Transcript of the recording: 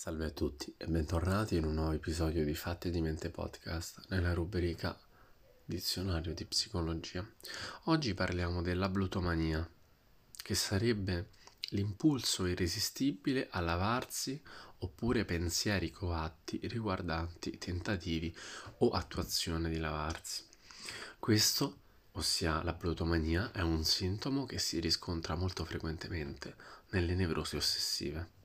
Salve a tutti e bentornati in un nuovo episodio di Fatti di Mente Podcast nella rubrica Dizionario di Psicologia. Oggi parliamo della blutomania, che sarebbe l'impulso irresistibile a lavarsi oppure pensieri coatti riguardanti tentativi o attuazione di lavarsi. Questo, ossia la blutomania, è un sintomo che si riscontra molto frequentemente nelle nevrosi ossessive.